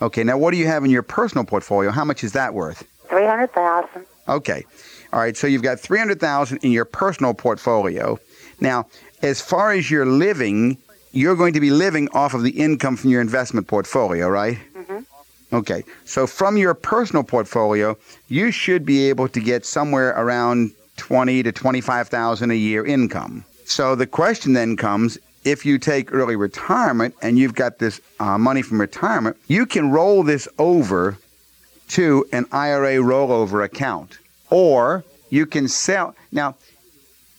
Okay, now what do you have in your personal portfolio? How much is that worth?
300000
Okay. All right, so you've got 300,000 in your personal portfolio. Now, as far as you're living, you're going to be living off of the income from your investment portfolio, right?
Mm-hmm.
Okay. So from your personal portfolio, you should be able to get somewhere around 20 to 25,000 a year income. So the question then comes if you take early retirement and you've got this uh, money from retirement, you can roll this over to an IRA rollover account. Or you can sell. Now,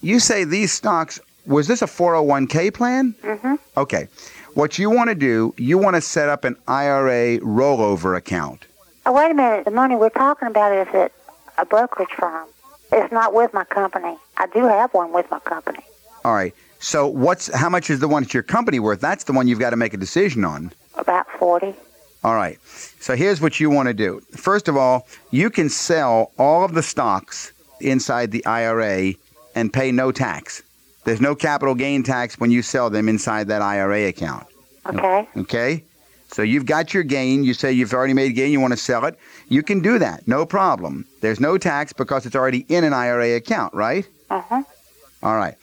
you say these stocks, was this a 401k plan?
Mm-hmm.
Okay. What you want to do, you want to set up an IRA rollover account.
Oh, wait a minute. The money we're talking about is at a brokerage firm. It's not with my company. I do have one with my company.
All right. So what's how much is the one at your company worth? That's the one you've got to make a decision on.
About 40
All right. So here's what you want to do. First of all, you can sell all of the stocks inside the IRA and pay no tax. There's no capital gain tax when you sell them inside that IRA account.
Okay?
Okay? So you've got your gain. You say you've already made gain, you want to sell it. You can do that. No problem. There's no tax because it's already in an IRA account, right?
Uh-huh.
All right.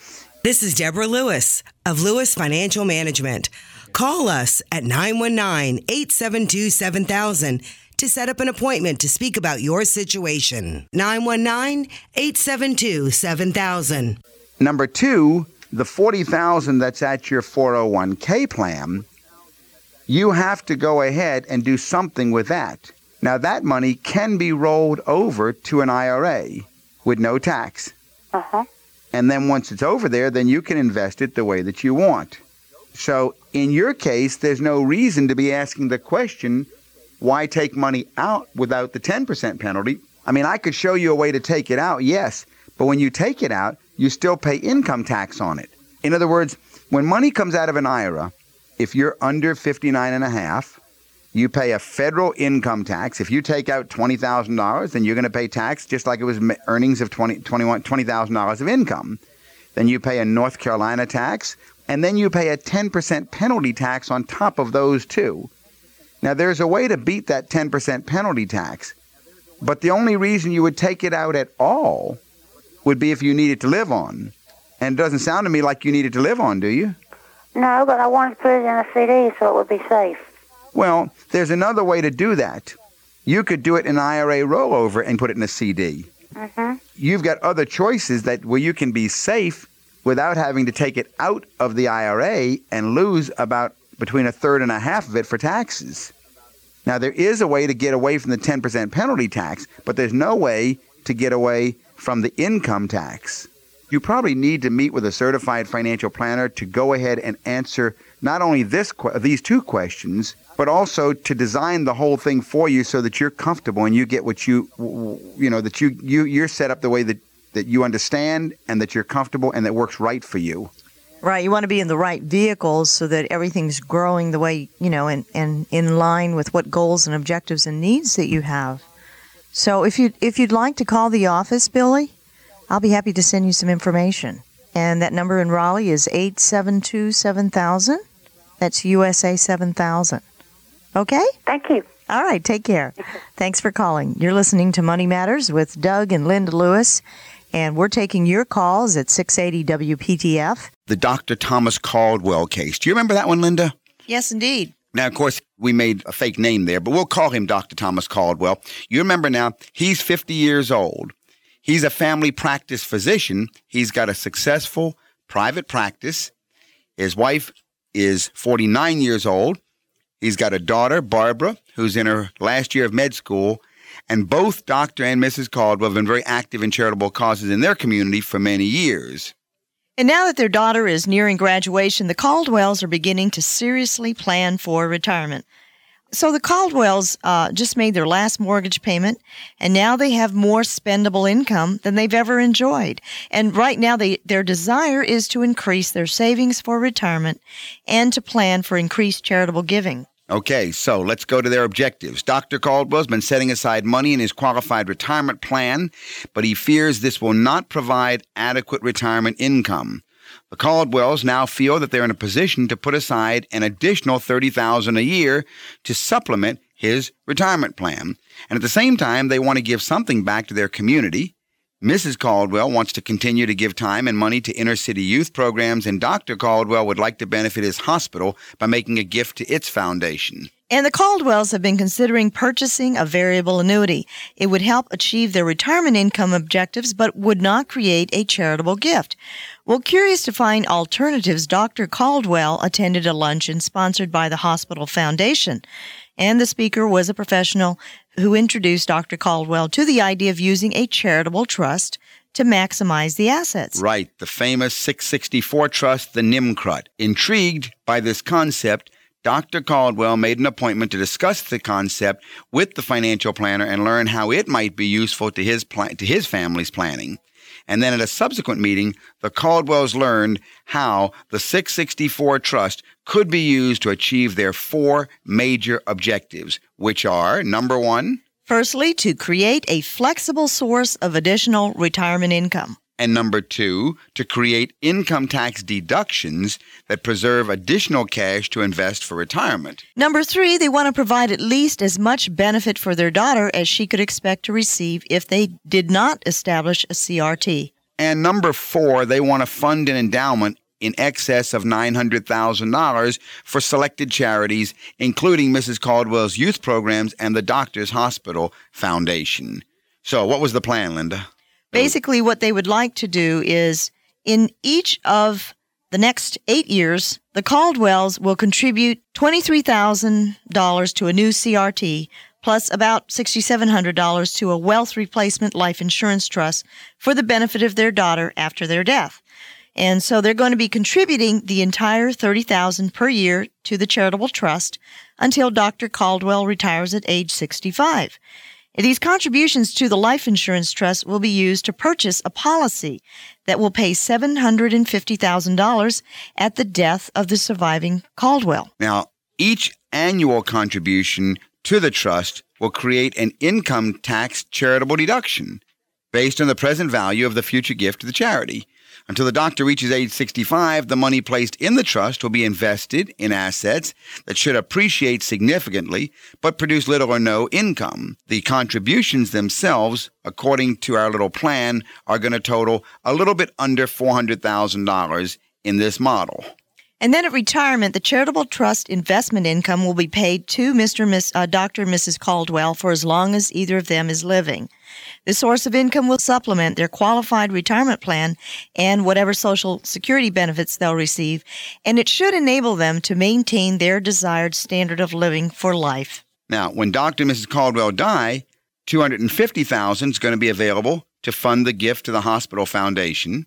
This is Deborah Lewis of Lewis Financial Management. Call us at 919 872 7000 to set up an appointment to speak about your situation. 919 872 7000.
Number two, the 40000 that's at your 401k plan, you have to go ahead and do something with that. Now, that money can be rolled over to an IRA with no tax.
Uh-huh.
And then once it's over there, then you can invest it the way that you want. So in your case, there's no reason to be asking the question, why take money out without the 10% penalty? I mean, I could show you a way to take it out, yes, but when you take it out, you still pay income tax on it. In other words, when money comes out of an IRA, if you're under 59 and a half, you pay a federal income tax. If you take out $20,000, then you're going to pay tax just like it was earnings of 20, 21, $20,000 of income. Then you pay a North Carolina tax, and then you pay a 10% penalty tax on top of those two. Now, there's a way to beat that 10% penalty tax, but the only reason you would take it out at all would be if you needed to live on. And it doesn't sound to me like you needed to live on, do you?
No, but I wanted to put it in a CD so it would be safe.
Well, there's another way to do that. You could do it in IRA rollover and put it in a CD.
Mm-hmm.
You've got other choices that where you can be safe without having to take it out of the IRA and lose about between a third and a half of it for taxes. Now there is a way to get away from the 10% penalty tax, but there's no way to get away from the income tax. You probably need to meet with a certified financial planner to go ahead and answer not only this these two questions, but also to design the whole thing for you so that you're comfortable and you get what you you know that you you you're set up the way that that you understand and that you're comfortable and that works right for you.
Right, you want to be in the right vehicles so that everything's growing the way you know and, and in line with what goals and objectives and needs that you have. So if you if you'd like to call the office, Billy, I'll be happy to send you some information. And that number in Raleigh is 872 7000. That's USA 7000. Okay?
Thank you.
All right, take care. Thanks for calling. You're listening to Money Matters with Doug and Linda Lewis, and we're taking your calls at 680 WPTF.
The Dr. Thomas Caldwell case. Do you remember that one, Linda?
Yes, indeed.
Now, of course, we made a fake name there, but we'll call him Dr. Thomas Caldwell. You remember now, he's 50 years old. He's a family practice physician. He's got a successful private practice. His wife is 49 years old. He's got a daughter, Barbara, who's in her last year of med school. And both Dr. and Mrs. Caldwell have been very active in charitable causes in their community for many years.
And now that their daughter is nearing graduation, the Caldwells are beginning to seriously plan for retirement. So the Caldwells uh, just made their last mortgage payment, and now they have more spendable income than they've ever enjoyed. And right now, they, their desire is to increase their savings for retirement and to plan for increased charitable giving.
Okay, so let's go to their objectives. Dr. Caldwell's been setting aside money in his qualified retirement plan, but he fears this will not provide adequate retirement income. The Caldwells now feel that they're in a position to put aside an additional 30,000 a year to supplement his retirement plan. And at the same time, they want to give something back to their community. Mrs. Caldwell wants to continue to give time and money to inner city youth programs, and Dr. Caldwell would like to benefit his hospital by making a gift to its foundation.
And the Caldwells have been considering purchasing a variable annuity. It would help achieve their retirement income objectives, but would not create a charitable gift. Well, curious to find alternatives, Dr. Caldwell attended a luncheon sponsored by the Hospital Foundation. And the speaker was a professional who introduced Dr. Caldwell to the idea of using a charitable trust to maximize the assets.
Right, the famous 664 trust, the NIMCRUT. Intrigued by this concept, Dr. Caldwell made an appointment to discuss the concept with the financial planner and learn how it might be useful to his plan- to his family's planning. And then at a subsequent meeting, the Caldwells learned how the 664 Trust could be used to achieve their four major objectives, which are number one,
Firstly, to create a flexible source of additional retirement income.
And number two, to create income tax deductions that preserve additional cash to invest for retirement.
Number three, they want to provide at least as much benefit for their daughter as she could expect to receive if they did not establish a CRT.
And number four, they want to fund an endowment in excess of $900,000 for selected charities, including Mrs. Caldwell's youth programs and the Doctors Hospital Foundation. So, what was the plan, Linda? Mm.
Basically, what they would like to do is in each of the next eight years, the Caldwells will contribute $23,000 to a new CRT plus about $6,700 to a wealth replacement life insurance trust for the benefit of their daughter after their death. And so they're going to be contributing the entire 30,000 per year to the charitable trust until Dr. Caldwell retires at age 65. These contributions to the life insurance trust will be used to purchase a policy that will pay $750,000 at the death of the surviving Caldwell.
Now, each annual contribution to the trust will create an income tax charitable deduction based on the present value of the future gift to the charity. Until the doctor reaches age 65, the money placed in the trust will be invested in assets that should appreciate significantly but produce little or no income. The contributions themselves, according to our little plan, are going to total a little bit under $400,000 in this model.
And then at retirement, the charitable trust investment income will be paid to Mr. Miss, uh, Dr. and Mrs. Caldwell for as long as either of them is living. The source of income will supplement their qualified retirement plan and whatever social security benefits they'll receive, and it should enable them to maintain their desired standard of living for life.
Now, when Dr. and Mrs. Caldwell die, 250,000 is going to be available to fund the gift to the hospital foundation.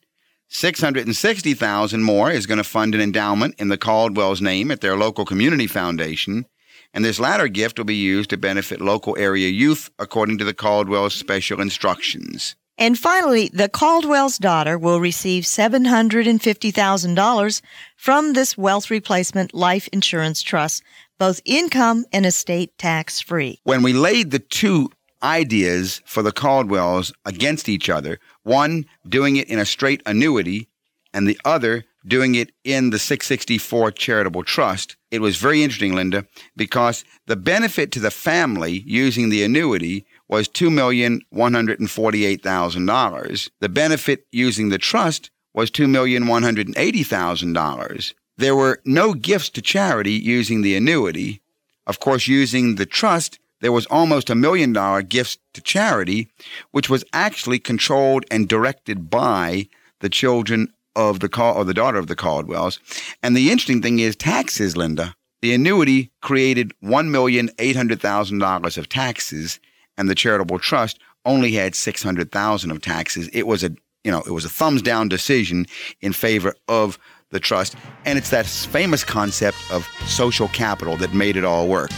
660,000 more is going to fund an endowment in the Caldwell's name at their local community foundation. And this latter gift will be used to benefit local area youth according to the Caldwell's special instructions.
And finally, the Caldwell's daughter will receive $750,000 from this wealth replacement life insurance trust, both income and estate tax free.
When we laid the two ideas for the Caldwells against each other, one doing it in a straight annuity and the other doing it in the 664 charitable trust, it was very interesting, Linda, because the benefit to the family using the annuity was $2,148,000. The benefit using the trust was $2,180,000. There were no gifts to charity using the annuity. Of course, using the trust, there was almost a million dollar gifts to charity, which was actually controlled and directed by the children of the call or the daughter of the Caldwells. And the interesting thing is taxes, Linda. The annuity created one million eight hundred thousand dollars of taxes, and the charitable trust only had six hundred thousand of taxes. It was a you know it was a thumbs down decision in favor of the trust, and it's that famous concept of social capital that made it all work.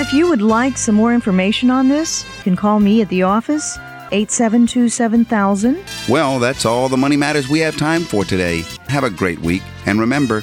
If you would like some more information on this, you can call me at the office 872 7000.
Well, that's all the money matters we have time for today. Have a great week, and remember,